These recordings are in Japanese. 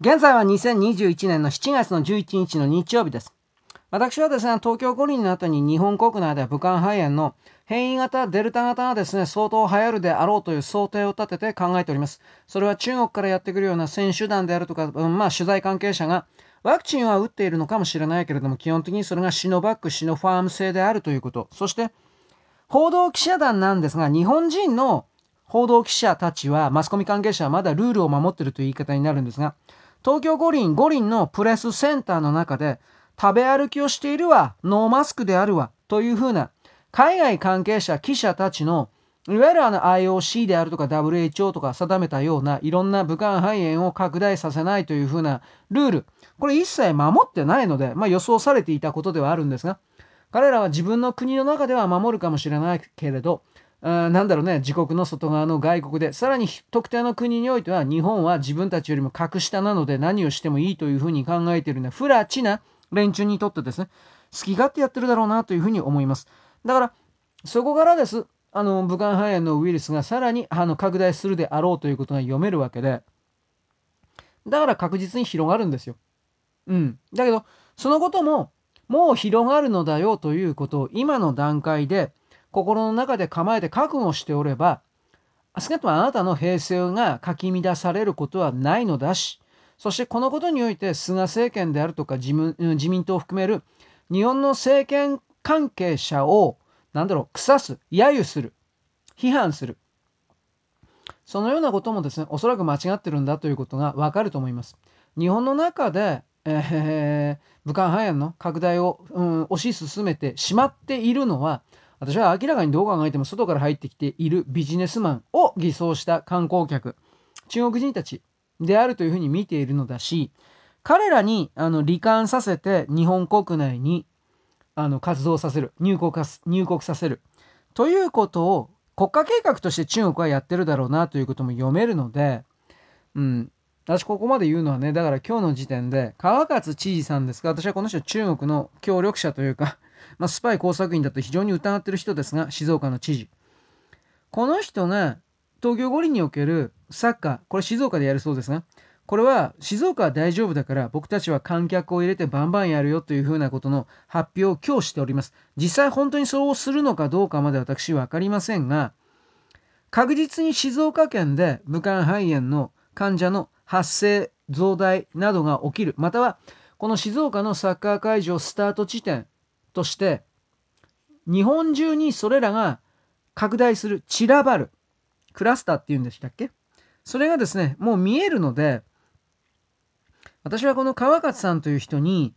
現在は2021年の7月の11日の日曜日です。私はですね、東京五輪の後に日本国内で武漢肺炎の変異型、デルタ型がですね、相当流行るであろうという想定を立てて考えております。それは中国からやってくるような選手団であるとか、まあ取材関係者がワクチンは打っているのかもしれないけれども、基本的にそれがシノバック、シノファーム製であるということ。そして、報道記者団なんですが、日本人の報道記者たちは、マスコミ関係者はまだルールを守っているという言い方になるんですが、東京五輪、五輪のプレスセンターの中で、食べ歩きをしているわ、ノーマスクであるわ、というふうな、海外関係者、記者たちの、いわゆるあの IOC であるとか WHO とか定めたようないろんな武漢肺炎を拡大させないというふうなルール、これ一切守ってないので、まあ予想されていたことではあるんですが、彼らは自分の国の中では守るかもしれないけれど、あなんだろうね、自国の外側の外国で、さらに特定の国においては、日本は自分たちよりも格下なので何をしてもいいというふうに考えているような、フラチな連中にとってですね、好き勝手やってるだろうなというふうに思います。だから、そこからです、あの、武漢肺炎のウイルスがさらにあの拡大するであろうということが読めるわけで、だから確実に広がるんですよ。うん。だけど、そのことも、もう広がるのだよということを今の段階で、心の中で構えて覚悟しておれば、少なくともあなたの平成がかき乱されることはないのだし、そしてこのことにおいて菅政権であるとか自自民党を含める日本の政権関係者を、なんだろう、腐す、揶揄する、批判する。そのようなこともですね、おそらく間違ってるんだということがわかると思います。日本の中で、えー、武漢肺炎の拡大を、うん、推し進めてしまっているのは、私は明らかにどう考えても外から入ってきているビジネスマンを偽装した観光客、中国人たちであるというふうに見ているのだし、彼らにあの罹患させて日本国内にあの活動させる入国入国させる。ということを国家計画として中国はやってるだろうなということも読めるので、うん、私ここまで言うのはね、だから今日の時点で、川勝知事さんですが、私はこの人中国の協力者というか、まあ、スパイ工作員だと非常に疑ってる人ですが、静岡の知事。この人が東京五輪におけるサッカー、これ静岡でやるそうですが、これは静岡は大丈夫だから僕たちは観客を入れてバンバンやるよというふうなことの発表を今日しております。実際本当にそうするのかどうかまで私は分かりませんが、確実に静岡県で武漢肺炎の患者の発生、増大などが起きる。または、この静岡のサッカー会場スタート地点として、日本中にそれらが拡大する、散らばる、クラスターっていうんでしたっけ？それがですね、もう見えるので、私はこの川勝さんという人に、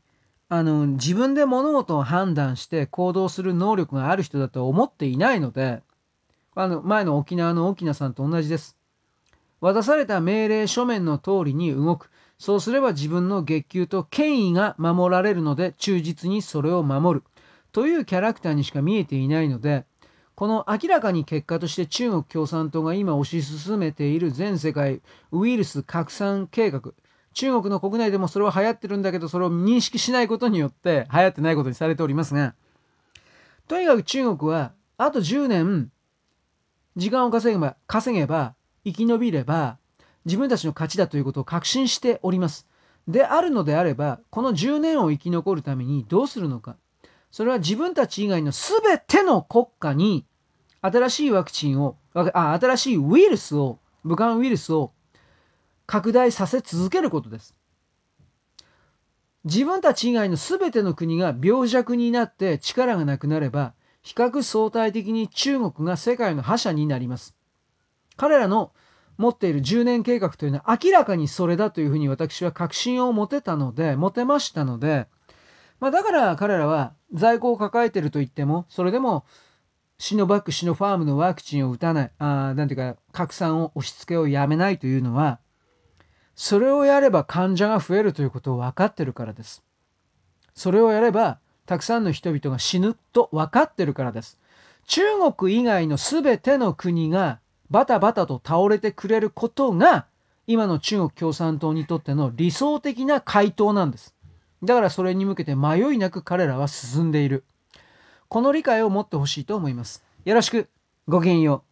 あの、自分で物事を判断して行動する能力がある人だと思っていないので、あの、前の沖縄の沖縄さんと同じです。渡された命令書面の通りに動く。そうすれば自分の月給と権威が守られるので忠実にそれを守る。というキャラクターにしか見えていないので、この明らかに結果として中国共産党が今推し進めている全世界ウイルス拡散計画。中国の国内でもそれは流行ってるんだけど、それを認識しないことによって流行ってないことにされておりますが、とにかく中国はあと10年時間を稼げば、稼げば生き延びれば自分たちの勝ちだということを確信しております。であるのであれば、この10年を生き残るためにどうするのか。それは自分たち以外の全ての国家に新しいワクチンを、あ、新しいウイルスを、武漢ウイルスを拡大させ続けることです。自分たち以外の全ての国が病弱になって力がなくなれば、比較相対的に中国が世界の覇者になります。彼らの持っている10年計画というのは明らかにそれだというふうに私は確信を持てたので、持てましたので、まあだから彼らは在庫を抱えてると言っても、それでもシノバック、シノファームのワクチンを打たない、あなんていうか、拡散を押し付けをやめないというのは、それをやれば患者が増えるということを分かってるからです。それをやれば、たくさんの人々が死ぬと分かってるからです。中国以外の全ての国がバタバタと倒れてくれることが、今の中国共産党にとっての理想的な回答なんです。だからそれに向けて迷いなく彼らは進んでいる。この理解を持ってほしいと思います。よろしく。ごきげんよう。